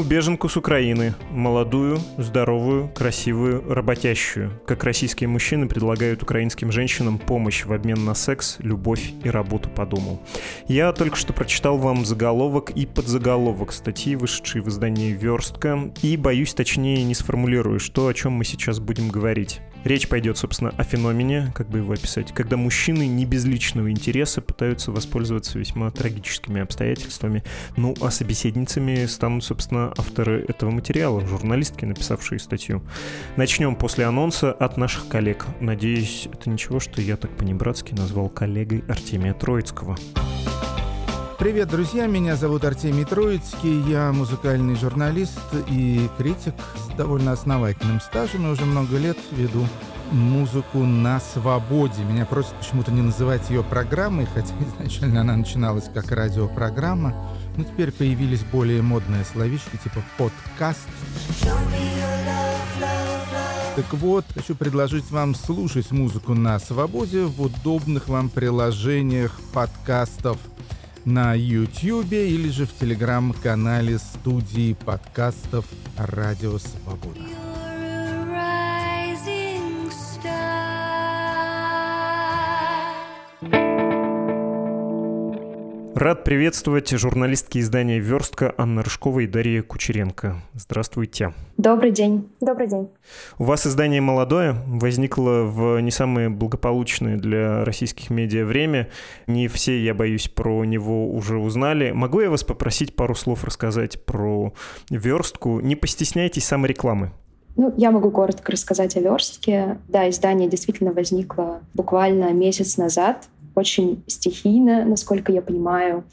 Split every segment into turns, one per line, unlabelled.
Приму беженку с Украины. Молодую, здоровую, красивую, работящую. Как российские мужчины предлагают украинским женщинам помощь в обмен на секс, любовь и работу по дому. Я только что прочитал вам заголовок и подзаголовок статьи, вышедшей в издании «Верстка», и, боюсь, точнее не сформулирую, что, о чем мы сейчас будем говорить. Речь пойдет, собственно, о феномене, как бы его описать, когда мужчины не без личного интереса пытаются воспользоваться весьма трагическими обстоятельствами. Ну, а собеседницами станут, собственно, авторы этого материала, журналистки, написавшие статью. Начнем после анонса от наших коллег. Надеюсь, это ничего, что я так по-небратски назвал коллегой Артемия Троицкого.
Привет, друзья! Меня зовут Артемий Троицкий. Я музыкальный журналист и критик с довольно основательным стажем. И уже много лет веду музыку на свободе. Меня просят почему-то не называть ее программой, хотя изначально она начиналась как радиопрограмма. Но теперь появились более модные словечки типа подкаст. Так вот, хочу предложить вам слушать музыку на свободе в удобных вам приложениях подкастов – на YouTube или же в телеграм-канале студии подкастов «Радио Свобода».
Рад приветствовать журналистки издания «Верстка» Анна Рыжкова и Дарья Кучеренко. Здравствуйте.
Добрый день.
Добрый день.
У вас издание молодое, возникло в не самое благополучное для российских медиа время. Не все, я боюсь, про него уже узнали. Могу я вас попросить пару слов рассказать про «Верстку»? Не постесняйтесь саморекламы.
Ну, я могу коротко рассказать о верстке. Да, издание действительно возникло буквально месяц назад очень стихийно, насколько я понимаю.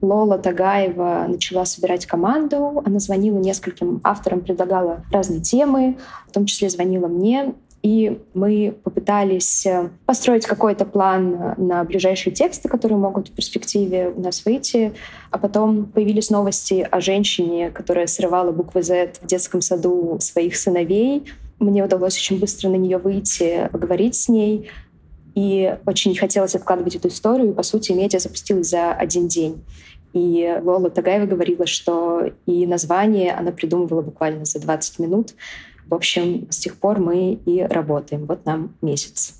Лола Тагаева начала собирать команду. Она звонила нескольким авторам, предлагала разные темы, в том числе звонила мне. И мы попытались э, построить какой-то план на ближайшие тексты, которые могут в перспективе у нас выйти. А потом появились новости о женщине, которая срывала буквы Z в детском саду своих сыновей. Мне удалось очень быстро на нее выйти, поговорить с ней. И очень не хотелось откладывать эту историю. И, по сути, медиа запустилась за один день. И Лола Тагаева говорила, что и название она придумывала буквально за 20 минут. В общем, с тех пор мы и работаем. Вот нам месяц.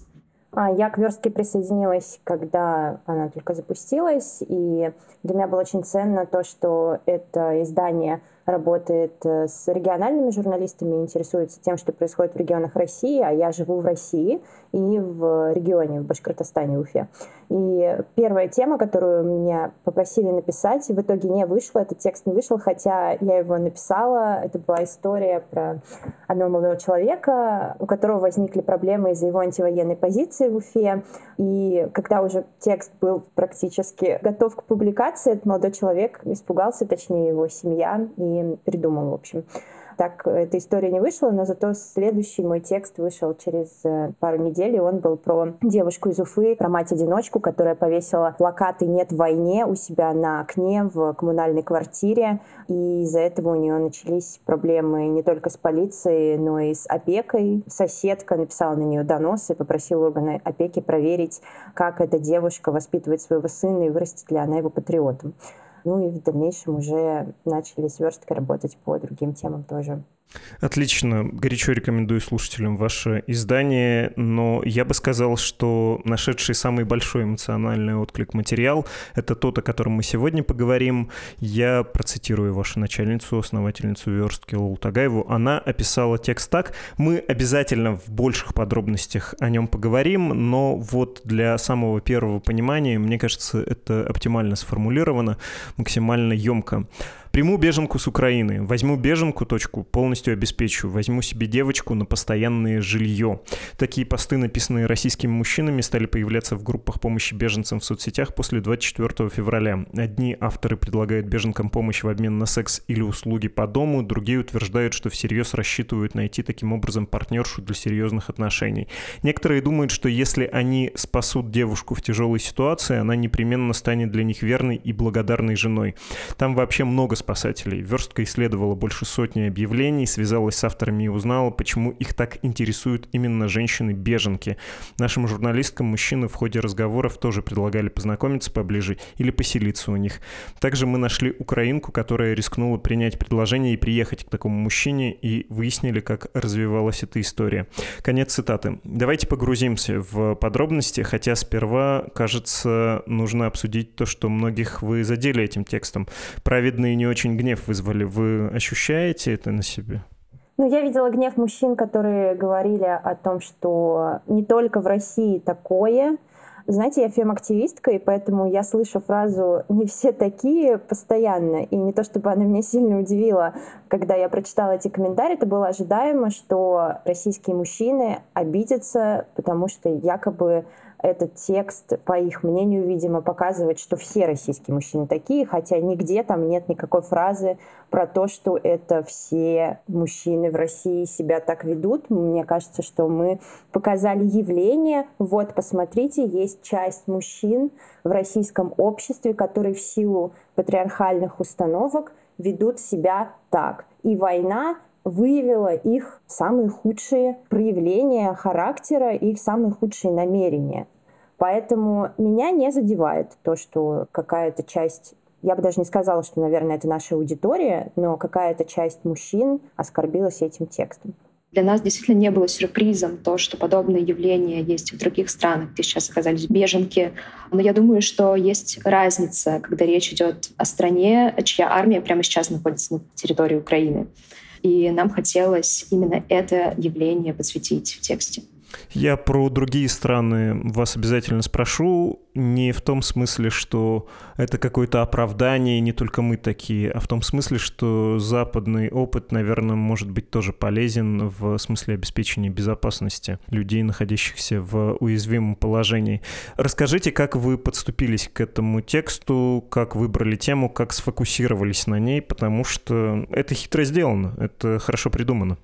А, я к верстке присоединилась, когда она только запустилась, и для меня было очень ценно то, что это издание работает э, с региональными журналистами, интересуется тем, что происходит в регионах России, а я живу в России и в регионе, в Башкортостане, Уфе. И первая тема, которую меня попросили написать, в итоге не вышла, этот текст не вышел, хотя я его написала. Это была история про одного молодого человека, у которого возникли проблемы из-за его антивоенной позиции в Уфе. И когда уже текст был практически готов к публикации, этот молодой человек испугался, точнее его семья, и придумал, в общем. Так эта история не вышла, но зато следующий мой текст вышел через э, пару недель, и он был про девушку из Уфы, про мать-одиночку, которая повесила плакаты «Нет войне» у себя на окне в коммунальной квартире, и из-за этого у нее начались проблемы не только с полицией, но и с опекой. Соседка написала на нее донос и попросила органы опеки проверить, как эта девушка воспитывает своего сына и вырастет ли она его патриотом. Ну и в дальнейшем уже начали сверстки работать по другим темам тоже.
Отлично. Горячо рекомендую слушателям ваше издание, но я бы сказал, что нашедший самый большой эмоциональный отклик материал — это тот, о котором мы сегодня поговорим. Я процитирую вашу начальницу, основательницу верстки Лолу Тагаеву. Она описала текст так. Мы обязательно в больших подробностях о нем поговорим, но вот для самого первого понимания, мне кажется, это оптимально сформулировано, максимально емко. Приму беженку с Украины, возьму беженку, точку, полностью обеспечу, возьму себе девочку на постоянное жилье. Такие посты, написанные российскими мужчинами, стали появляться в группах помощи беженцам в соцсетях после 24 февраля. Одни авторы предлагают беженкам помощь в обмен на секс или услуги по дому, другие утверждают, что всерьез рассчитывают найти таким образом партнершу для серьезных отношений. Некоторые думают, что если они спасут девушку в тяжелой ситуации, она непременно станет для них верной и благодарной женой. Там вообще много спасателей. Верстка исследовала больше сотни объявлений, связалась с авторами и узнала, почему их так интересуют именно женщины-беженки. Нашим журналисткам мужчины в ходе разговоров тоже предлагали познакомиться поближе или поселиться у них. Также мы нашли украинку, которая рискнула принять предложение и приехать к такому мужчине, и выяснили, как развивалась эта история. Конец цитаты. Давайте погрузимся в подробности, хотя сперва, кажется, нужно обсудить то, что многих вы задели этим текстом. Праведный не очень гнев вызвали. Вы ощущаете это на себе?
Ну, я видела гнев мужчин, которые говорили о том, что не только в России такое, знаете, я фем-активистка, и поэтому я слышу фразу «не все такие» постоянно. И не то, чтобы она меня сильно удивила, когда я прочитала эти комментарии, это было ожидаемо, что российские мужчины обидятся, потому что якобы этот текст, по их мнению, видимо, показывает, что все российские мужчины такие, хотя нигде там нет никакой фразы про то, что это все мужчины в России себя так ведут. Мне кажется, что мы показали явление. Вот, посмотрите, есть часть мужчин в российском обществе, которые в силу патриархальных установок ведут себя так. И война выявила их самые худшие проявления характера, их самые худшие намерения. Поэтому меня не задевает то, что какая-то часть я бы даже не сказала, что, наверное, это наша аудитория, но какая-то часть мужчин оскорбилась этим текстом.
Для нас действительно не было сюрпризом то, что подобные явления есть в других странах, где сейчас оказались беженки. Но я думаю, что есть разница, когда речь идет о стране, чья армия прямо сейчас находится на территории Украины. И нам хотелось именно это явление подсветить в тексте.
Я про другие страны вас обязательно спрошу, не в том смысле, что это какое-то оправдание, не только мы такие, а в том смысле, что западный опыт, наверное, может быть тоже полезен в смысле обеспечения безопасности людей, находящихся в уязвимом положении. Расскажите, как вы подступились к этому тексту, как выбрали тему, как сфокусировались на ней, потому что это хитро сделано, это хорошо придумано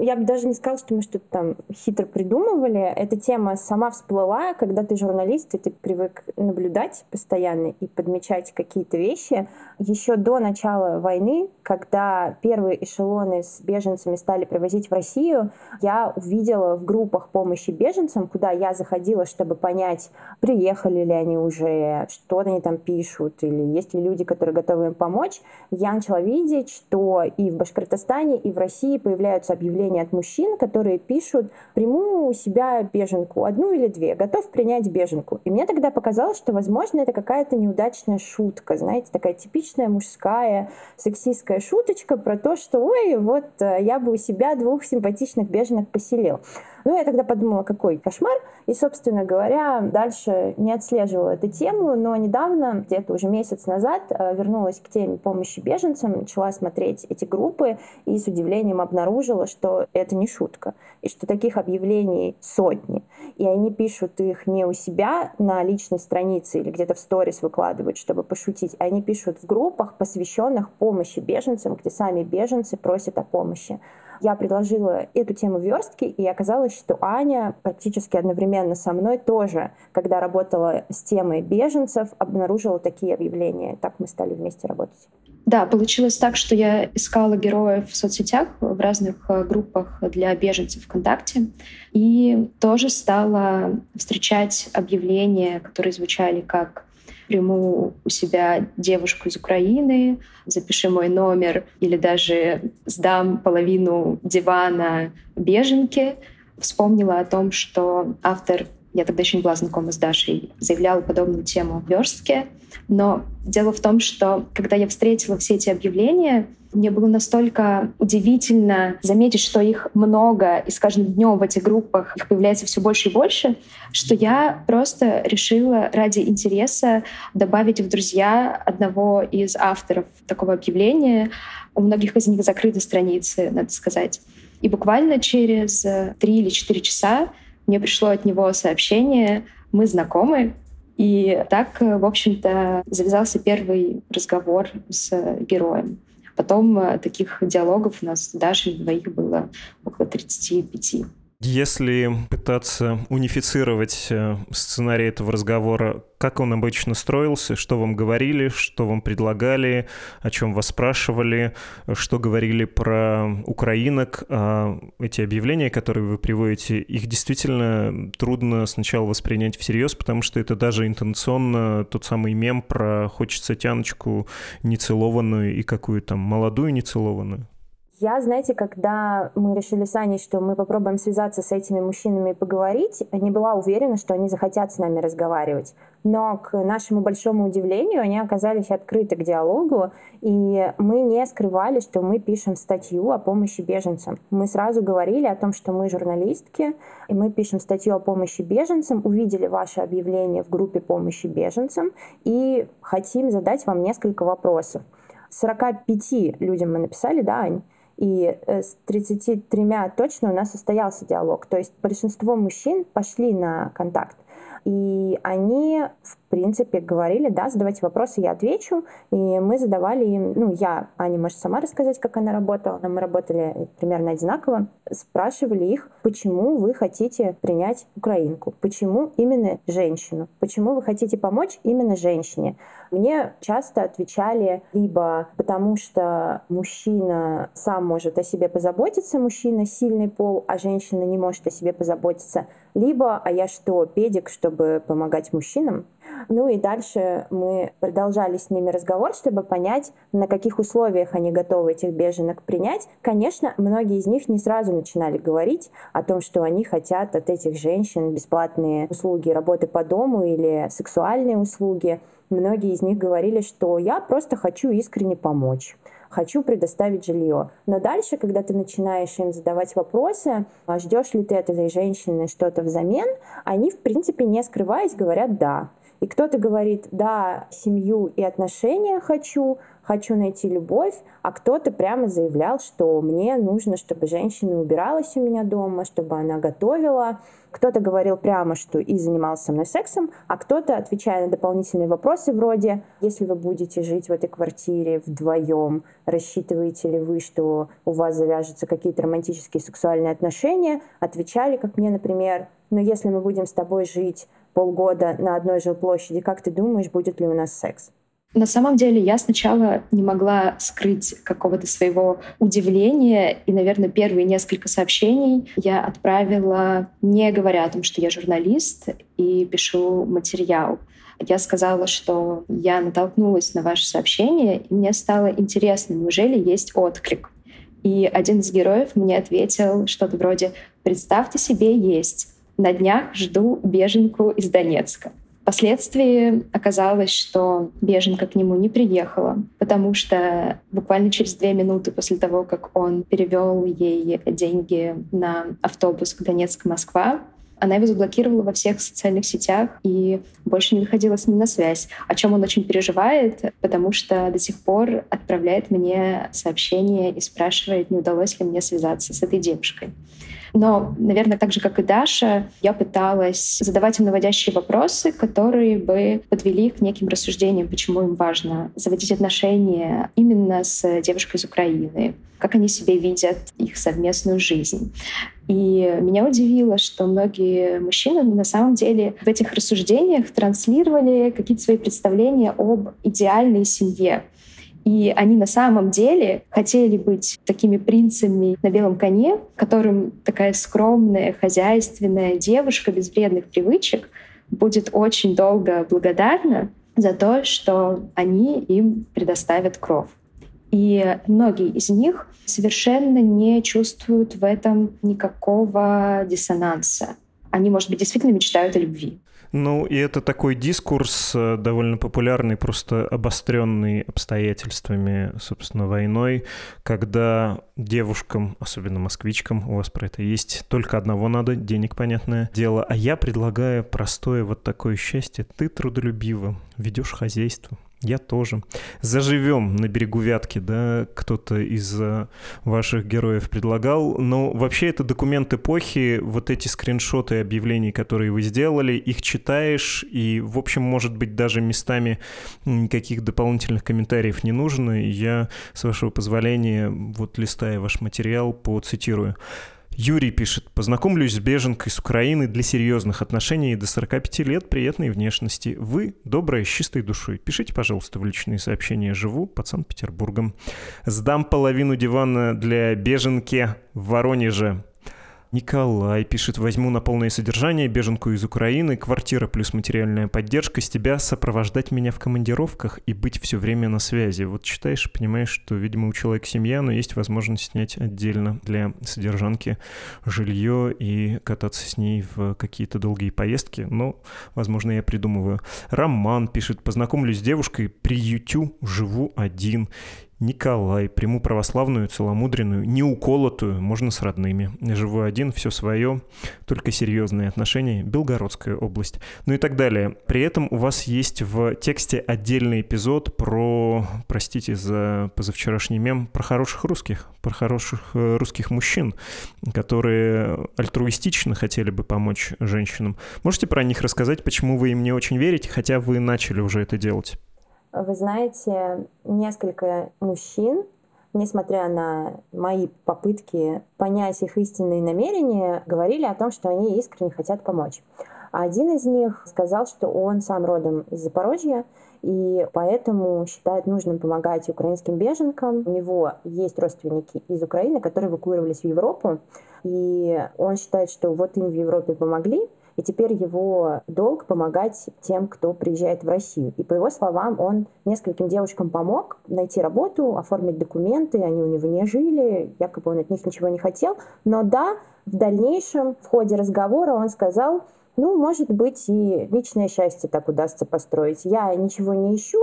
я бы даже не сказала, что мы что-то там хитро придумывали. Эта тема сама всплыла, когда ты журналист, и ты привык наблюдать постоянно и подмечать какие-то вещи. Еще до начала войны, когда первые эшелоны с беженцами стали привозить в Россию, я увидела в группах помощи беженцам, куда я заходила, чтобы понять, приехали ли они уже, что они там пишут, или есть ли люди, которые готовы им помочь, я начала видеть, что и в Башкортостане, и в России появляются объявления объявления от мужчин, которые пишут «приму у себя беженку, одну или две, готов принять беженку». И мне тогда показалось, что, возможно, это какая-то неудачная шутка, знаете, такая типичная мужская сексистская шуточка про то, что «ой, вот э, я бы у себя двух симпатичных беженок поселил». Ну, я тогда подумала, какой кошмар. И, собственно говоря, дальше не отслеживала эту тему, но недавно, где-то уже месяц назад, э, вернулась к теме помощи беженцам, начала смотреть эти группы и с удивлением обнаружила, что это не шутка, и что таких объявлений сотни. И они пишут их не у себя на личной странице или где-то в сторис выкладывают, чтобы пошутить, они пишут в группах, посвященных помощи беженцам, где сами беженцы просят о помощи. Я предложила эту тему верстки, и оказалось, что Аня практически одновременно со мной тоже, когда работала с темой беженцев, обнаружила такие объявления. Так мы стали вместе работать.
Да, получилось так, что я искала героев в соцсетях, в разных э, группах для беженцев ВКонтакте, и тоже стала встречать объявления, которые звучали как приму у себя девушку из Украины, запиши мой номер или даже сдам половину дивана беженке. Вспомнила о том, что автор я тогда еще не была знакома с Дашей, заявляла подобную тему в верстке. Но дело в том, что когда я встретила все эти объявления, мне было настолько удивительно заметить, что их много, и с каждым днем в этих группах их появляется все больше и больше, что я просто решила ради интереса добавить в друзья одного из авторов такого объявления. У многих из них закрыты страницы, надо сказать. И буквально через три или четыре часа мне пришло от него сообщение «Мы знакомы», и так, в общем-то, завязался первый разговор с героем. Потом э, таких диалогов у нас даже двоих было около 35.
Если пытаться унифицировать э, сценарий этого разговора, как он обычно строился, что вам говорили, что вам предлагали, о чем вас спрашивали, что говорили про украинок, а эти объявления, которые вы приводите, их действительно трудно сначала воспринять всерьез, потому что это даже интенционно тот самый мем про «хочется тяночку нецелованную и какую там молодую нецелованную».
Я, знаете, когда мы решили с Аней, что мы попробуем связаться с этими мужчинами и поговорить, не была уверена, что они захотят с нами разговаривать. Но, к нашему большому удивлению, они оказались открыты к диалогу, и мы не скрывали, что мы пишем статью о помощи беженцам. Мы сразу говорили о том, что мы журналистки, и мы пишем статью о помощи беженцам, увидели ваше объявление в группе помощи беженцам и хотим задать вам несколько вопросов. 45 людям мы написали, да, Ань? И э, с 33 точно у нас состоялся диалог. То есть большинство мужчин пошли на контакт. И они, в принципе, говорили, да, задавайте вопросы, я отвечу. И мы задавали им, ну, я, Аня может сама рассказать, как она работала, но мы работали примерно одинаково. Спрашивали их, почему вы хотите принять украинку, почему именно женщину, почему вы хотите помочь именно женщине. Мне часто отвечали либо потому, что мужчина сам может о себе позаботиться, мужчина сильный пол, а женщина не может о себе позаботиться, либо «а я что, педик, чтобы помогать мужчинам?» Ну и дальше мы продолжали с ними разговор, чтобы понять, на каких условиях они готовы этих беженок принять. Конечно, многие из них не сразу начинали говорить о том, что они хотят от этих женщин бесплатные услуги работы по дому или сексуальные услуги. Многие из них говорили, что я просто хочу искренне помочь хочу предоставить жилье. Но дальше, когда ты начинаешь им задавать вопросы, а ждешь ли ты от этой женщины что-то взамен, они, в принципе, не скрываясь, говорят «да». И кто-то говорит, да, семью и отношения хочу, хочу найти любовь, а кто-то прямо заявлял, что мне нужно, чтобы женщина убиралась у меня дома, чтобы она готовила. Кто-то говорил прямо, что и занимался со мной сексом, а кто-то, отвечая на дополнительные вопросы вроде, если вы будете жить в этой квартире вдвоем, рассчитываете ли вы, что у вас завяжутся какие-то романтические сексуальные отношения, отвечали, как мне, например, но если мы будем с тобой жить полгода на одной жилплощади, как ты думаешь, будет ли у нас секс?
На самом деле я сначала не могла скрыть какого-то своего удивления, и, наверное, первые несколько сообщений я отправила, не говоря о том, что я журналист и пишу материал. Я сказала, что я натолкнулась на ваше сообщение, и мне стало интересно, неужели есть отклик. И один из героев мне ответил что-то вроде «Представьте себе, есть. На днях жду беженку из Донецка. Впоследствии оказалось, что беженка к нему не приехала, потому что буквально через две минуты после того, как он перевел ей деньги на автобус к Донецк-Москва, она его заблокировала во всех социальных сетях и больше не выходила с ним на связь, о чем он очень переживает, потому что до сих пор отправляет мне сообщения и спрашивает, не удалось ли мне связаться с этой девушкой. Но, наверное, так же, как и Даша, я пыталась задавать им наводящие вопросы, которые бы подвели к неким рассуждениям, почему им важно заводить отношения именно с девушкой из Украины, как они себе видят их совместную жизнь. И меня удивило, что многие мужчины на самом деле в этих рассуждениях транслировали какие-то свои представления об идеальной семье. И они на самом деле хотели быть такими принцами на белом коне, которым такая скромная, хозяйственная девушка без вредных привычек будет очень долго благодарна за то, что они им предоставят кров. И многие из них совершенно не чувствуют в этом никакого диссонанса. они, может быть, действительно мечтают о любви.
Ну, и это такой дискурс э, довольно популярный, просто обостренный обстоятельствами, собственно, войной, когда девушкам, особенно москвичкам, у вас про это есть, только одного надо, денег, понятное дело. А я предлагаю простое вот такое счастье. Ты трудолюбиво ведешь хозяйство, я тоже. Заживем на берегу Вятки, да, кто-то из э, ваших героев предлагал. Но вообще это документ эпохи, вот эти скриншоты объявлений, которые вы сделали, их читаешь, и, в общем, может быть, даже местами никаких дополнительных комментариев не нужно. Я, с вашего позволения, вот листая ваш материал, поцитирую. Юрий пишет, познакомлюсь с беженкой с Украины для серьезных отношений до 45 лет приятной внешности. Вы добрая, с чистой душой. Пишите, пожалуйста, в личные сообщения. Живу под Санкт-Петербургом. Сдам половину дивана для беженки в Воронеже. Николай пишет, возьму на полное содержание беженку из Украины, квартира плюс материальная поддержка, с тебя сопровождать меня в командировках и быть все время на связи. Вот читаешь, понимаешь, что, видимо, у человека семья, но есть возможность снять отдельно для содержанки жилье и кататься с ней в какие-то долгие поездки. Но, возможно, я придумываю. Роман пишет, познакомлюсь с девушкой, приютю, живу один. Николай, приму православную, целомудренную, неуколотую, можно с родными. Живу один, все свое, только серьезные отношения, Белгородская область, ну и так далее. При этом у вас есть в тексте отдельный эпизод про, простите за позавчерашний мем, про хороших русских, про хороших э, русских мужчин, которые альтруистично хотели бы помочь женщинам. Можете про них рассказать, почему вы им не очень верите, хотя вы начали уже это делать?
Вы знаете, несколько мужчин, несмотря на мои попытки понять их истинные намерения, говорили о том, что они искренне хотят помочь. Один из них сказал, что он сам родом из Запорожья, и поэтому считает нужным помогать украинским беженкам. У него есть родственники из Украины, которые эвакуировались в Европу, и он считает, что вот им в Европе помогли, и теперь его долг помогать тем, кто приезжает в Россию. И по его словам, он нескольким девушкам помог найти работу, оформить документы, они у него не жили, якобы он от них ничего не хотел. Но да, в дальнейшем, в ходе разговора он сказал, ну, может быть, и личное счастье так удастся построить. Я ничего не ищу,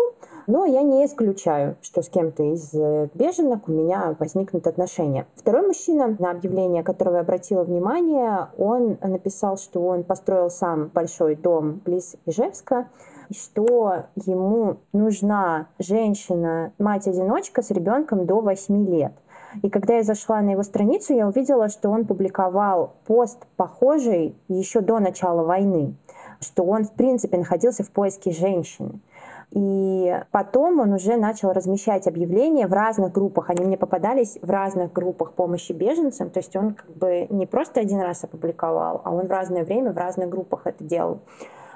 но я не исключаю, что с кем-то из э, беженок у меня возникнут отношения. Второй мужчина, на объявление которого я обратила внимание, он написал, что он построил сам большой дом близ Ижевска, и что ему нужна женщина, мать-одиночка с ребенком до 8 лет. И когда я зашла на его страницу, я увидела, что он публиковал пост похожий еще до начала войны, что он, в принципе, находился в поиске женщины. И потом он уже начал размещать объявления в разных группах. Они мне попадались в разных группах помощи беженцам. То есть он как бы не просто один раз опубликовал, а он в разное время в разных группах это делал.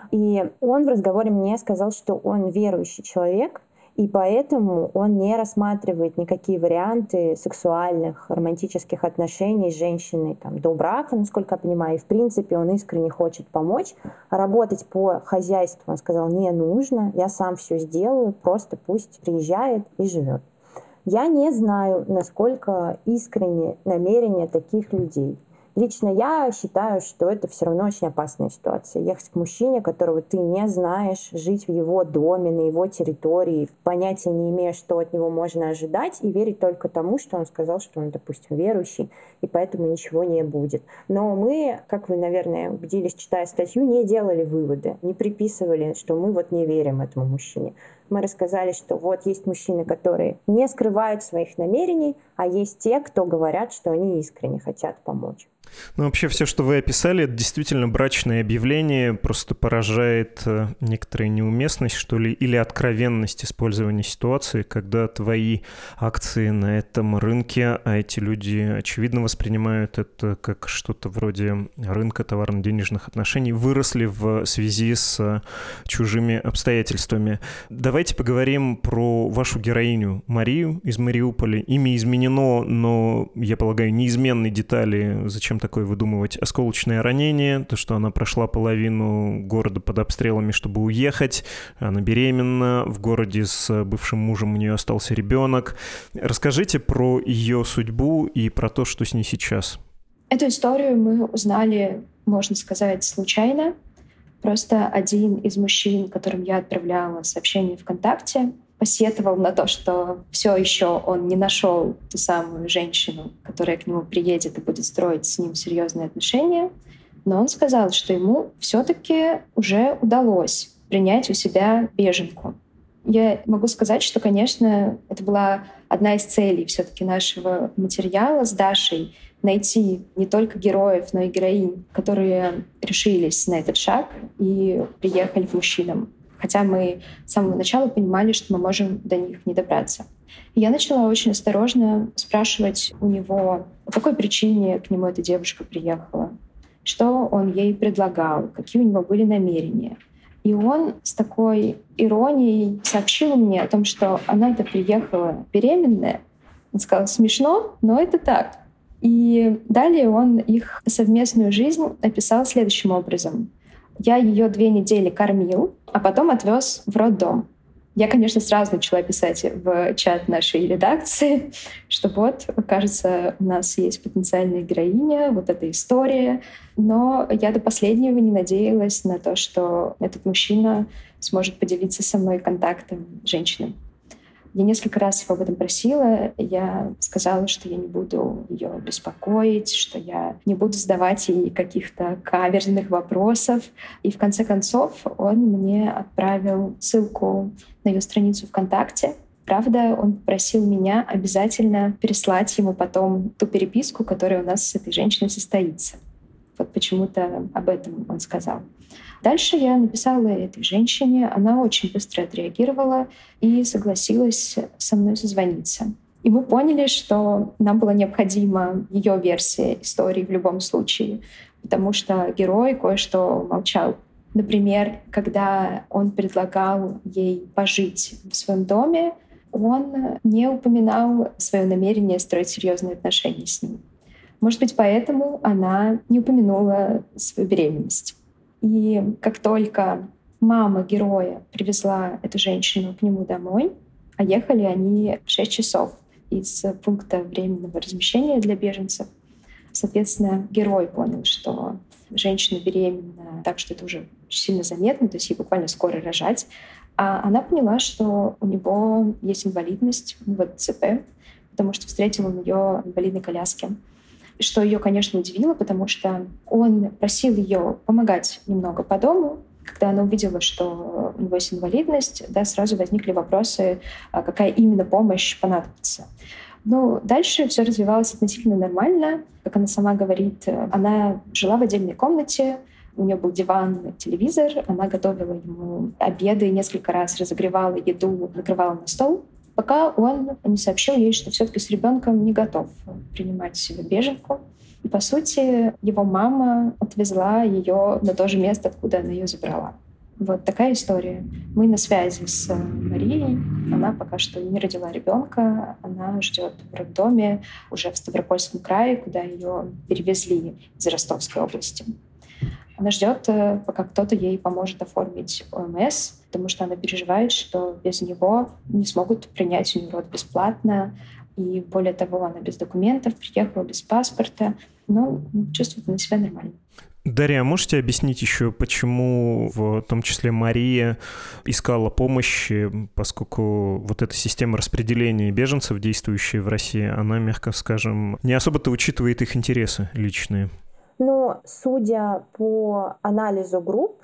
И он в разговоре мне сказал, что он верующий человек, и поэтому он не рассматривает никакие варианты сексуальных, романтических отношений с женщиной там, до брака, насколько я понимаю. И, в принципе, он искренне хочет помочь. Работать по хозяйству, он сказал, не нужно, я сам все сделаю, просто пусть приезжает и живет. Я не знаю, насколько искренне намерения таких людей. Лично я считаю, что это все равно очень опасная ситуация. Ехать к мужчине, которого ты не знаешь, жить в его доме, на его территории, понятия не имея, что от него можно ожидать, и верить только тому, что он сказал, что он, допустим, верующий, и поэтому ничего не будет. Но мы, как вы, наверное, убедились, читая статью, не делали выводы, не приписывали, что мы вот не верим этому мужчине. Мы рассказали, что вот есть мужчины, которые не скрывают своих намерений, а есть те, кто говорят, что они искренне хотят помочь.
Ну, вообще все, что вы описали, это действительно брачное объявление, просто поражает э, некоторая неуместность, что ли, или откровенность использования ситуации, когда твои акции на этом рынке, а эти люди, очевидно, воспринимают это как что-то вроде рынка товарно-денежных отношений, выросли в связи с чужими обстоятельствами. Давайте поговорим про вашу героиню Марию из Мариуполя. Имя изменено, но, я полагаю, неизменные детали зачем-то такое выдумывать осколочное ранение, то, что она прошла половину города под обстрелами, чтобы уехать, она беременна, в городе с бывшим мужем у нее остался ребенок. Расскажите про ее судьбу и про то, что с ней сейчас.
Эту историю мы узнали можно сказать, случайно. Просто один из мужчин, которым я отправляла сообщение ВКонтакте, посетовал на то, что все еще он не нашел ту самую женщину, которая к нему приедет и будет строить с ним серьезные отношения. Но он сказал, что ему все-таки уже удалось принять у себя беженку. Я могу сказать, что, конечно, это была одна из целей все-таки нашего материала с Дашей найти не только героев, но и героинь, которые решились на этот шаг и приехали к мужчинам. Хотя мы с самого начала понимали, что мы можем до них не добраться. Я начала очень осторожно спрашивать у него, по какой причине к нему эта девушка приехала, что он ей предлагал, какие у него были намерения. И он с такой иронией сообщил мне о том, что она-то приехала беременная. Он сказал, смешно, но это так. И далее он их совместную жизнь описал следующим образом. Я ее две недели кормил, а потом отвез в роддом. Я, конечно, сразу начала писать в чат нашей редакции, что вот, кажется, у нас есть потенциальная героиня, вот эта история. Но я до последнего не надеялась на то, что этот мужчина сможет поделиться со мной контактом женщины. Я несколько раз его об этом просила. Я сказала, что я не буду ее беспокоить, что я не буду задавать ей каких-то каверзных вопросов. И в конце концов он мне отправил ссылку на ее страницу ВКонтакте, Правда, он попросил меня обязательно переслать ему потом ту переписку, которая у нас с этой женщиной состоится. Вот почему-то об этом он сказал. Дальше я написала этой женщине, она очень быстро отреагировала и согласилась со мной созвониться. И мы поняли, что нам была необходима ее версия истории в любом случае, потому что герой кое-что молчал. Например, когда он предлагал ей пожить в своем доме, он не упоминал свое намерение строить серьезные отношения с ним. Может быть, поэтому она не упомянула свою беременность. И как только мама героя привезла эту женщину к нему домой, а ехали они 6 часов из пункта временного размещения для беженцев. Соответственно, герой понял, что женщина беременна, так что это уже сильно заметно, то есть ей буквально скоро рожать. А она поняла, что у него есть инвалидность, у него ДЦП, потому что встретил он ее в инвалидной коляске что ее, конечно, удивило, потому что он просил ее помогать немного по дому. Когда она увидела, что у него есть инвалидность, да, сразу возникли вопросы, а какая именно помощь понадобится. Ну, дальше все развивалось относительно нормально. Как она сама говорит, она жила в отдельной комнате, у нее был диван, телевизор, она готовила ему обеды, несколько раз разогревала еду, накрывала на стол пока он не сообщил ей, что все-таки с ребенком не готов принимать себе беженку. И, по сути, его мама отвезла ее на то же место, откуда она ее забрала. Вот такая история. Мы на связи с Марией. Она пока что не родила ребенка. Она ждет в роддоме уже в Ставропольском крае, куда ее перевезли из Ростовской области. Она ждет, э, пока кто-то ей поможет оформить ОМС, потому что она переживает, что без него не смогут принять у нее род бесплатно. И более того, она без документов приехала, без паспорта, но чувствует на себя нормально.
Дарья, можете объяснить еще, почему в том числе Мария искала помощи, поскольку вот эта система распределения беженцев, действующая в России, она, мягко скажем, не особо-то учитывает их интересы личные?
Ну, судя по анализу групп,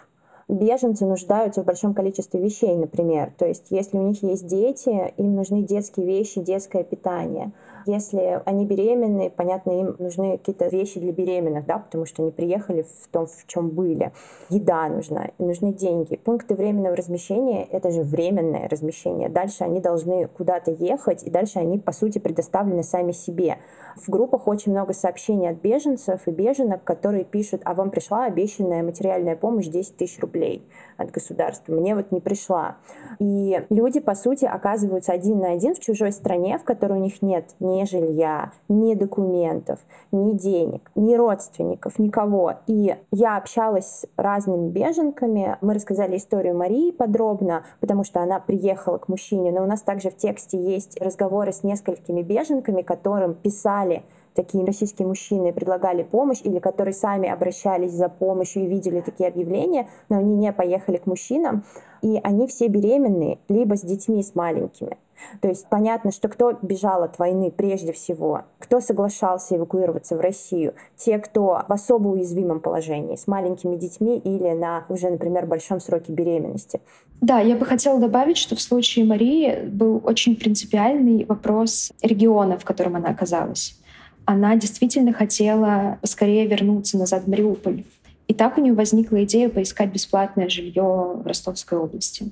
беженцы нуждаются в большом количестве вещей, например. То есть, если у них есть дети, им нужны детские вещи, детское питание. Если они беременны, понятно, им нужны какие-то вещи для беременных, да, потому что они приехали в том, в чем были. Еда нужна, нужны деньги. Пункты временного размещения — это же временное размещение. Дальше они должны куда-то ехать, и дальше они, по сути, предоставлены сами себе. В группах очень много сообщений от беженцев и беженок, которые пишут, а вам пришла обещанная материальная помощь 10 тысяч рублей от государства. Мне вот не пришла. И люди, по сути, оказываются один на один в чужой стране, в которой у них нет ни жилья, ни документов, ни денег, ни родственников, никого. И я общалась с разными беженками. Мы рассказали историю Марии подробно, потому что она приехала к мужчине. Но у нас также в тексте есть разговоры с несколькими беженками, которым писали такие российские мужчины предлагали помощь или которые сами обращались за помощью и видели такие объявления, но они не поехали к мужчинам, и они все беременные, либо с детьми с маленькими. То есть понятно, что кто бежал от войны прежде всего, кто соглашался эвакуироваться в Россию, те, кто в особо уязвимом положении, с маленькими детьми или на уже, например, большом сроке беременности.
Да, я бы хотела добавить, что в случае Марии был очень принципиальный вопрос региона, в котором она оказалась. Она действительно хотела скорее вернуться назад в Мариуполь. И так у нее возникла идея поискать бесплатное жилье в Ростовской области.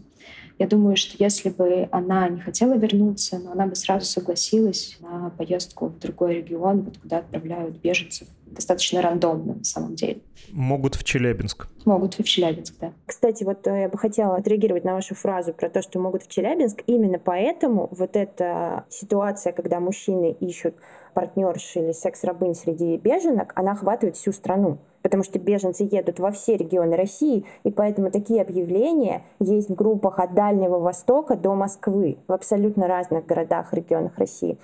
Я думаю, что если бы она не хотела вернуться, но она бы сразу согласилась на поездку в другой регион, вот куда отправляют беженцев достаточно рандомно на самом деле.
Могут в Челябинск.
Могут и в Челябинск, да.
Кстати, вот э, я бы хотела отреагировать на вашу фразу про то, что могут в Челябинск. Именно поэтому вот эта ситуация, когда мужчины ищут партнерш или секс-рабынь среди беженок, она охватывает всю страну потому что беженцы едут во все регионы России, и поэтому такие объявления есть в группах от Дальнего Востока до Москвы, в абсолютно разных городах, регионах России.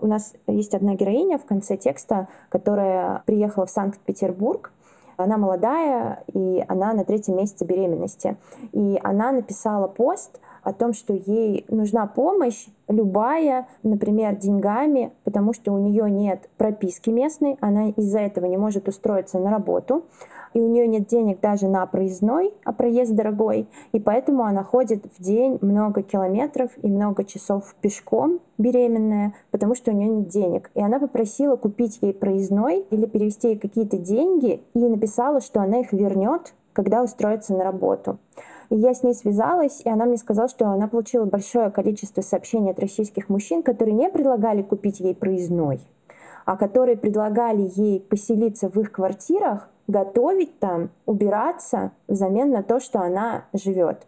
У нас есть одна героиня в конце текста, которая приехала в Санкт-Петербург, она молодая, и она на третьем месяце беременности. И она написала пост о том, что ей нужна помощь любая, например, деньгами, потому что у нее нет прописки местной, она из-за этого не может устроиться на работу, и у нее нет денег даже на проездной, а проезд дорогой, и поэтому она ходит в день много километров и много часов пешком, беременная, потому что у нее нет денег. И она попросила купить ей проездной или перевести ей какие-то деньги, и написала, что она их вернет, когда устроится на работу. И я с ней связалась, и она мне сказала, что она получила большое количество сообщений от российских мужчин, которые не предлагали купить ей проездной, а которые предлагали ей поселиться в их квартирах, готовить там, убираться взамен на то, что она живет.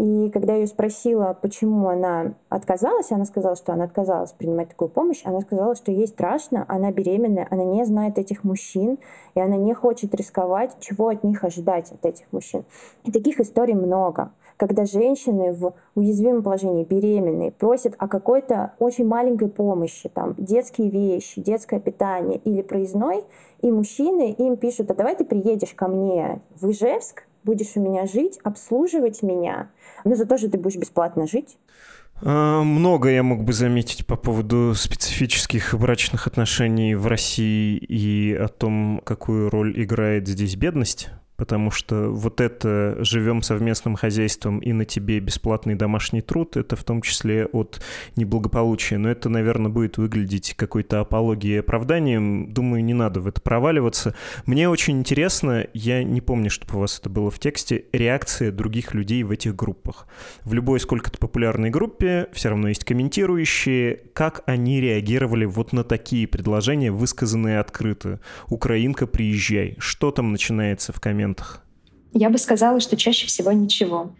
И когда я ее спросила, почему она отказалась, она сказала, что она отказалась принимать такую помощь, она сказала, что ей страшно, она беременная, она не знает этих мужчин, и она не хочет рисковать, чего от них ожидать, от этих мужчин. И таких историй много когда женщины в уязвимом положении, беременные, просят о какой-то очень маленькой помощи, там, детские вещи, детское питание или проездной, и мужчины им пишут, а давай ты приедешь ко мне в Ижевск, будешь у меня жить, обслуживать меня, но зато же ты будешь бесплатно жить.
А, много я мог бы заметить по поводу специфических брачных отношений в России и о том, какую роль играет здесь бедность потому что вот это «живем совместным хозяйством и на тебе бесплатный домашний труд» — это в том числе от неблагополучия. Но это, наверное, будет выглядеть какой-то апологией оправданием. Думаю, не надо в это проваливаться. Мне очень интересно, я не помню, чтобы у вас это было в тексте, реакция других людей в этих группах. В любой сколько-то популярной группе все равно есть комментирующие, как они реагировали вот на такие предложения, высказанные открыто. «Украинка, приезжай». Что там начинается в комментах? Моментах?
Я бы сказала, что чаще всего ничего.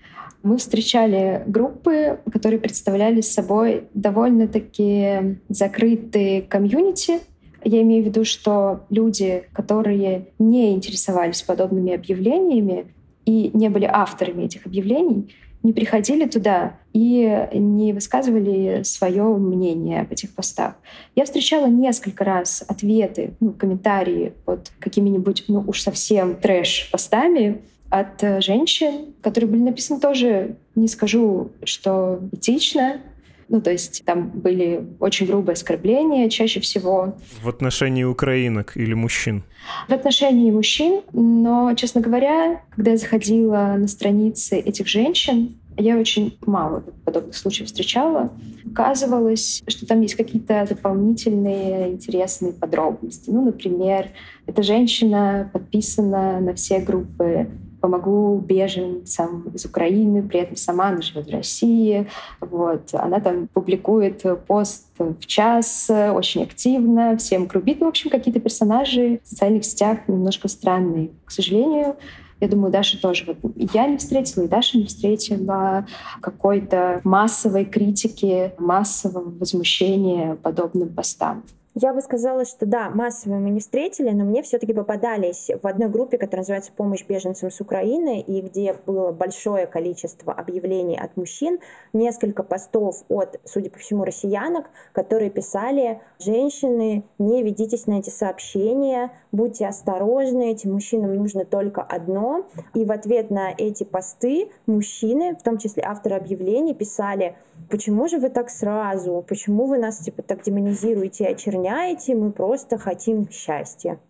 Мы встречали группы, которые представляли собой довольно-таки закрытые комьюнити. Я имею в виду, что люди, которые не интересовались подобными объявлениями и не были авторами этих объявлений, не приходили туда и не высказывали свое мнение об этих постах. Я встречала несколько раз ответы, ну, комментарии под какими-нибудь, ну уж совсем трэш-постами от женщин, которые были написаны тоже, не скажу, что этично, ну, то есть там были очень грубые оскорбления чаще всего.
В отношении украинок или мужчин?
В отношении мужчин, но, честно говоря, когда я заходила на страницы этих женщин, я очень мало подобных случаев встречала. Оказывалось, что там есть какие-то дополнительные интересные подробности. Ну, например, эта женщина подписана на все группы помогу беженцам из Украины, при этом сама она живет в России. Вот. Она там публикует пост в час очень активно, всем грубит. Ну, в общем, какие-то персонажи в социальных сетях немножко странные. К сожалению, я думаю, Даша тоже. Вот я не встретила, и Даша не встретила какой-то массовой критики, массового возмущения подобным постам.
Я бы сказала, что да, массово мы не встретили, но мне все-таки попадались в одной группе, которая называется «Помощь беженцам с Украины», и где было большое количество объявлений от мужчин, несколько постов от, судя по всему, россиянок, которые писали «Женщины, не ведитесь на эти сообщения, будьте осторожны, этим мужчинам нужно только одно». И в ответ на эти посты мужчины, в том числе авторы объявлений, писали «Почему же вы так сразу? Почему вы нас типа так демонизируете и очерняете?» мы просто хотим счастья.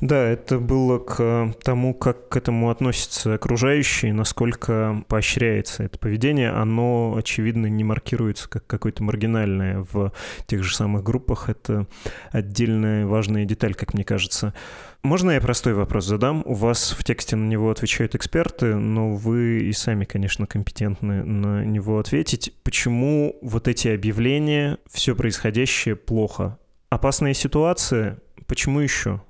Да, это было к тому, как к этому относятся окружающие, насколько поощряется это поведение. Оно, очевидно, не маркируется как какое-то маргинальное в тех же самых группах. Это отдельная важная деталь, как мне кажется. Можно я простой вопрос задам? У вас в тексте на него отвечают эксперты, но вы и сами, конечно, компетентны на него ответить. Почему вот эти объявления, все происходящее плохо? Опасная ситуация. Почему еще?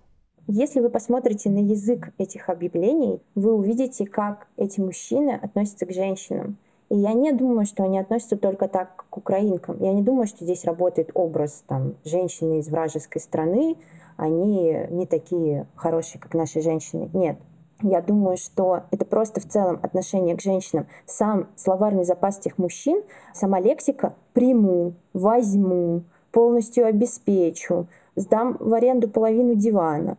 Если вы посмотрите на язык этих объявлений, вы увидите, как эти мужчины относятся к женщинам. И я не думаю, что они относятся только так к украинкам. Я не думаю, что здесь работает образ там, женщины из вражеской страны, они не такие хорошие, как наши женщины. Нет. Я думаю, что это просто в целом отношение к женщинам. Сам словарный запас тех мужчин, сама лексика «приму», «возьму», полностью обеспечу, сдам в аренду половину дивана.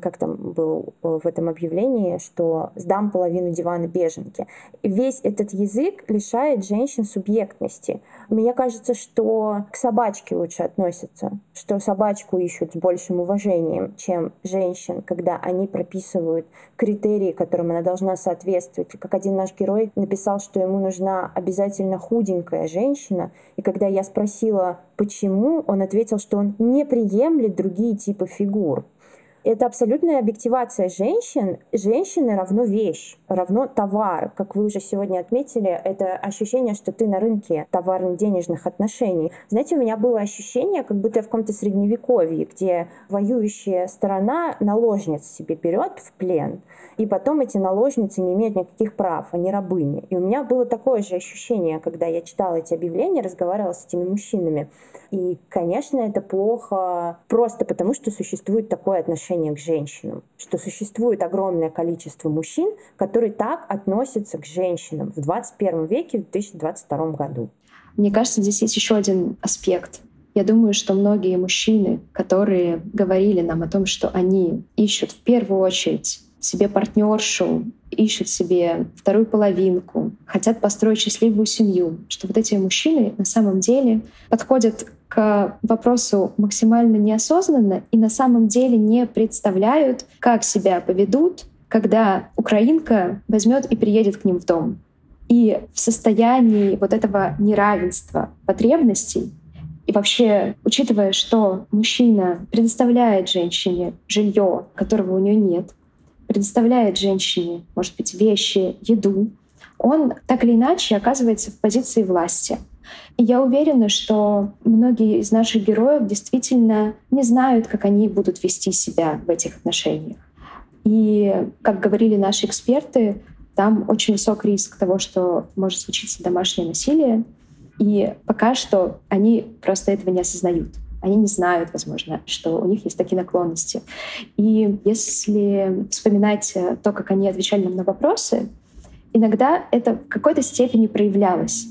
Как там был э, в этом объявлении, что сдам половину дивана беженке. Весь этот язык лишает женщин субъектности. Мне кажется, что к собачке лучше относятся, что собачку ищут с большим уважением, чем женщин, когда они прописывают критерии, которым она должна соответствовать. Как один наш герой написал, что ему нужна обязательно худенькая женщина, и когда я спросила, почему, он ответил, что он не приемлет другие типы фигур. Это абсолютная объективация женщин. Женщины равно вещь, равно товар. Как вы уже сегодня отметили, это ощущение, что ты на рынке товарно-денежных отношений. Знаете, у меня было ощущение, как будто я в каком-то средневековье, где воюющая сторона наложниц себе берет в плен, и потом эти наложницы не имеют никаких прав, они рабыни. И у меня было такое же ощущение, когда я читала эти объявления, разговаривала с этими мужчинами. И, конечно, это плохо просто потому, что существует такое отношение к женщинам, что существует огромное количество мужчин, которые так относятся к женщинам в 21 веке, в 2022 году.
Мне кажется, здесь есть еще один аспект. Я думаю, что многие мужчины, которые говорили нам о том, что они ищут в первую очередь себе партнершу, ищут себе вторую половинку, хотят построить счастливую семью, что вот эти мужчины на самом деле подходят к вопросу максимально неосознанно и на самом деле не представляют, как себя поведут, когда украинка возьмет и приедет к ним в дом. И в состоянии вот этого неравенства потребностей и вообще, учитывая, что мужчина предоставляет женщине жилье, которого у нее нет, предоставляет женщине, может быть, вещи, еду, он так или иначе оказывается в позиции власти. И я уверена, что многие из наших героев действительно не знают, как они будут вести себя в этих отношениях. И, как говорили наши эксперты, там очень высок риск того, что может случиться домашнее насилие. И пока что они просто этого не осознают они не знают, возможно, что у них есть такие наклонности. И если вспоминать э, то, как они отвечали нам на вопросы, иногда это в какой-то степени проявлялось.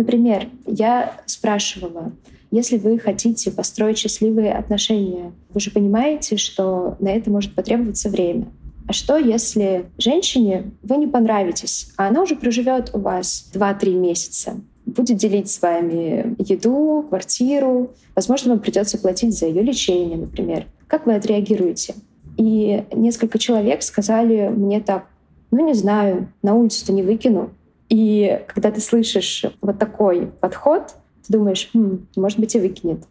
Например, я спрашивала, если вы хотите построить счастливые отношения, вы же понимаете, что на это может потребоваться время. А что, если женщине вы не понравитесь, а она уже проживет у вас 2-3 месяца? будет делить с вами еду, квартиру. Возможно, вам придется платить за ее лечение, например. Как вы отреагируете? И несколько человек сказали мне так, ну не знаю, на улицу-то не выкину. И когда ты слышишь вот такой подход, ты думаешь, хм, может быть, и выкинет.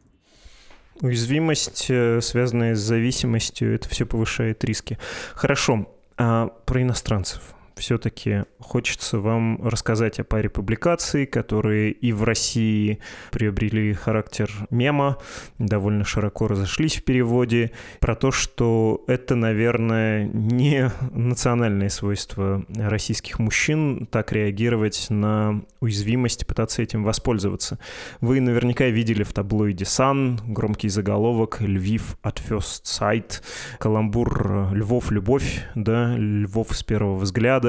Уязвимость, э, связанная с зависимостью, это все повышает риски. Хорошо, а про иностранцев все-таки хочется вам рассказать о паре публикаций, которые и в России приобрели характер мема, довольно широко разошлись в переводе, про то, что это, наверное, не национальное свойство российских мужчин так реагировать на уязвимость, пытаться этим воспользоваться. Вы наверняка видели в таблоиде Sun громкий заголовок «Львив от First Sight», каламбур «Львов – любовь», да, «Львов с первого взгляда».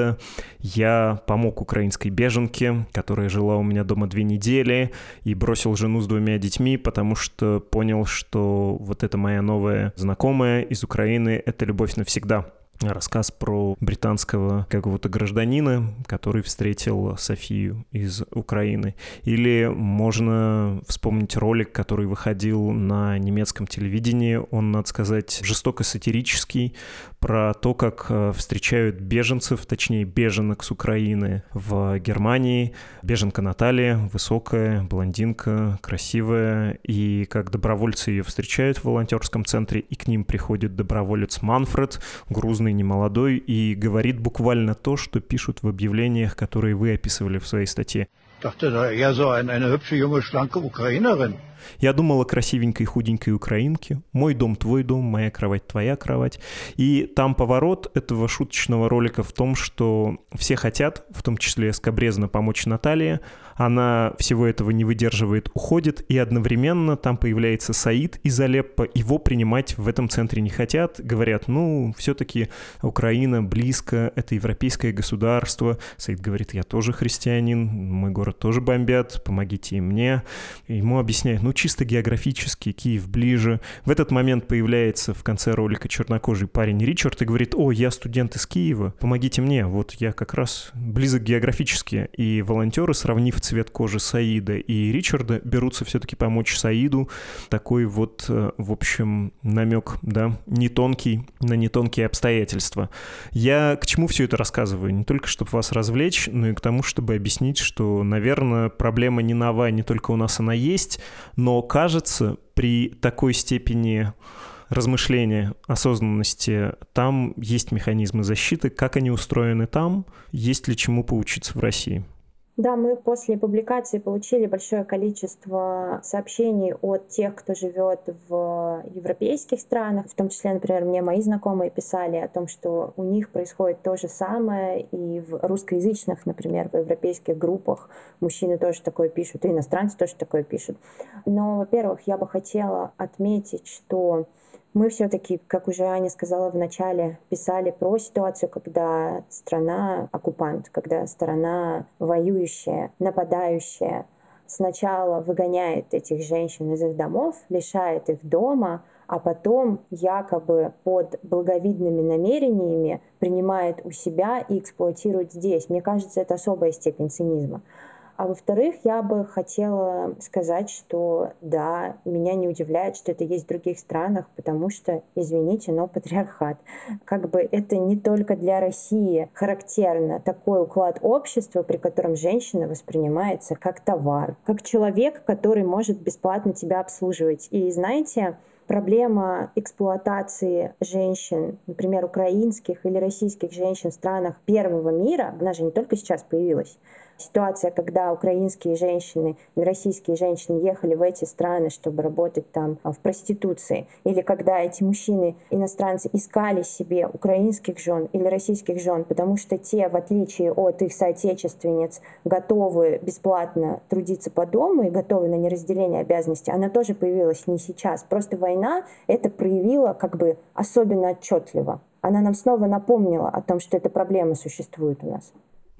Я помог украинской беженке, которая жила у меня дома две недели, и бросил жену с двумя детьми, потому что понял, что вот эта моя новая знакомая из Украины — это любовь навсегда рассказ про британского какого-то гражданина, который встретил Софию из Украины. Или можно вспомнить ролик, который выходил на немецком телевидении. Он, надо сказать, жестоко сатирический, про то, как э, встречают беженцев, точнее беженок с Украины в Германии. Беженка Наталья, высокая, блондинка, красивая, и как добровольцы ее встречают в волонтерском центре, и к ним приходит доброволец Манфред, грузный, немолодой, и говорит буквально то, что пишут в объявлениях, которые вы описывали в своей статье.
Dachte, eher so eine, eine hübsche, junge, schlanke Ukrainerin.
Я думала красивенькой худенькой украинке. Мой дом, твой дом, моя кровать, твоя кровать. И там поворот этого шуточного ролика в том, что все хотят, в том числе скобрезно, помочь Наталье. Она всего этого не выдерживает, уходит, и одновременно там появляется Саид из Алеппо. Его принимать в этом центре не хотят. Говорят, ну, все-таки Украина близко, это европейское государство. Саид говорит, я тоже христианин, мой город тоже бомбят, помогите и мне. Ему объясняют, ну, чисто географически Киев ближе. В этот момент появляется в конце ролика чернокожий парень Ричард и говорит, о, я студент из Киева, помогите мне, вот я как раз близок географически. И волонтеры, сравнив цвет кожи Саида и Ричарда, берутся все-таки помочь Саиду. Такой вот, э, в общем, намек, да, не тонкий, на не тонкие обстоятельства. Я к чему все это рассказываю? Не только, чтобы вас развлечь, но и к тому, чтобы объяснить, что, наверное, проблема не нова, не только у нас она есть, но кажется, при такой степени размышления, осознанности, там есть механизмы защиты. Как они устроены там? Есть ли чему поучиться в России?
Да, мы после публикации получили большое количество сообщений от тех, кто живет в европейских странах. В том числе, например, мне мои знакомые писали о том, что у них происходит то же самое, и в русскоязычных, например, в европейских группах мужчины тоже такое пишут, и иностранцы тоже такое пишут. Но, во-первых, я бы хотела отметить, что мы все-таки, как уже Аня сказала в начале, писали про ситуацию, когда страна оккупант, когда сторона воюющая, нападающая сначала выгоняет этих женщин из их домов, лишает их дома, а потом якобы под благовидными намерениями принимает у себя и эксплуатирует здесь. Мне кажется, это особая степень цинизма. А во-вторых, я бы хотела сказать, что да, меня не удивляет, что это есть в других странах, потому что, извините, но патриархат. Как бы это не только для России характерно такой уклад общества, при котором женщина воспринимается как товар, как человек, который может бесплатно тебя обслуживать. И знаете, проблема эксплуатации женщин, например, украинских или российских женщин в странах первого мира, она же не только сейчас появилась, ситуация, когда украинские женщины российские женщины ехали в эти страны, чтобы работать там а, в проституции, или когда эти мужчины, иностранцы, искали себе украинских жен или российских жен, потому что те, в отличие от их соотечественниц, готовы бесплатно трудиться по дому и готовы на неразделение обязанностей, она тоже появилась не сейчас. Просто война это проявила как бы особенно отчетливо. Она нам снова напомнила о том, что эта проблема существует у нас.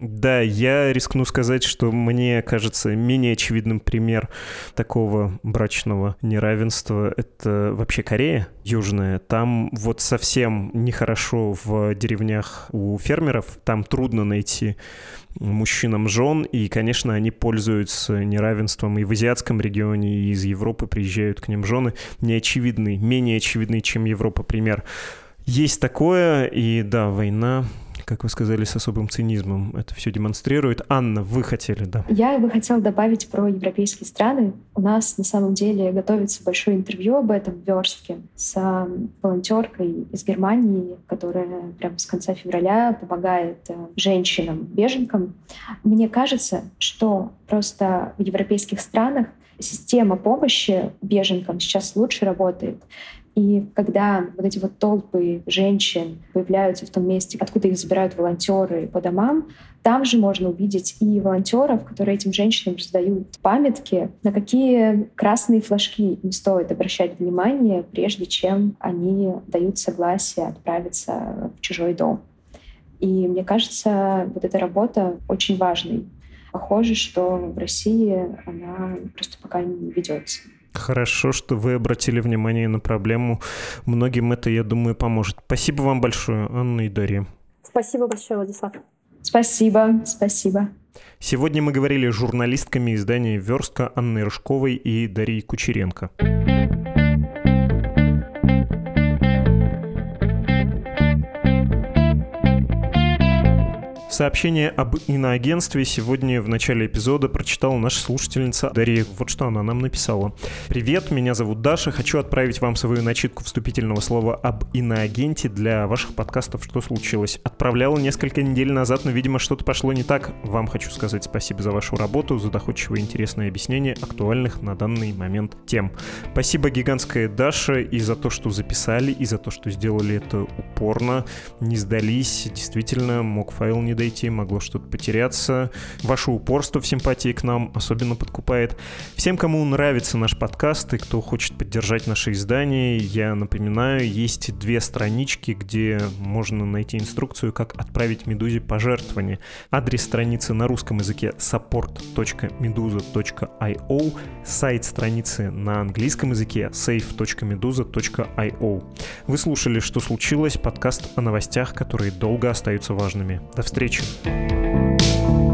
Да, я рискну сказать, что мне кажется менее очевидным пример такого брачного неравенства — это вообще Корея южная. Там вот совсем нехорошо в деревнях у фермеров, там трудно найти мужчинам жен, и, конечно, они пользуются неравенством и в азиатском регионе, и из Европы приезжают к ним жены. Неочевидный, менее очевидный, чем Европа пример. Есть такое, и да, война как вы сказали, с особым цинизмом это все демонстрирует. Анна, вы хотели, да?
Я бы хотела добавить про европейские страны. У нас на самом деле готовится большое интервью об этом в Верстке с волонтеркой из Германии, которая прямо с конца февраля помогает э, женщинам-беженкам. Мне кажется, что просто в европейских странах система помощи беженкам сейчас лучше работает. И когда вот эти вот толпы женщин появляются в том месте, откуда их забирают волонтеры по домам, там же можно увидеть и волонтеров, которые этим женщинам раздают памятки, на какие красные флажки им стоит обращать внимание, прежде чем они дают согласие отправиться в чужой дом. И мне кажется, вот эта работа очень важной. Похоже, что в России она просто пока не ведется.
Хорошо, что вы обратили внимание на проблему. Многим это, я думаю, поможет. Спасибо вам большое, Анна и Дарья.
Спасибо большое, Владислав.
Спасибо, спасибо.
Сегодня мы говорили с журналистками издания «Верстка» Анной Рыжковой и Дарьей Кучеренко. Сообщение об иноагентстве сегодня в начале эпизода прочитала наша слушательница Дарья. Вот что она нам написала. «Привет, меня зовут Даша. Хочу отправить вам свою начитку вступительного слова об иноагенте для ваших подкастов «Что случилось?». Отправляла несколько недель назад, но, видимо, что-то пошло не так. Вам хочу сказать спасибо за вашу работу, за доходчивое и интересное объяснение актуальных на данный момент тем. Спасибо гигантское Даша и за то, что записали, и за то, что сделали это упорно, не сдались. Действительно, мог файл не дойти, могло что-то потеряться. Ваше упорство в симпатии к нам особенно подкупает. Всем, кому нравится наш подкаст и кто хочет поддержать наше издание, я напоминаю, есть две странички, где можно найти инструкцию, как отправить Медузе пожертвование. Адрес страницы на русском языке support.meduza.io, сайт страницы на английском языке safe.meduza.io. Вы слушали «Что случилось?» подкаст о новостях, которые долго остаются важными. До встречи! Встречи.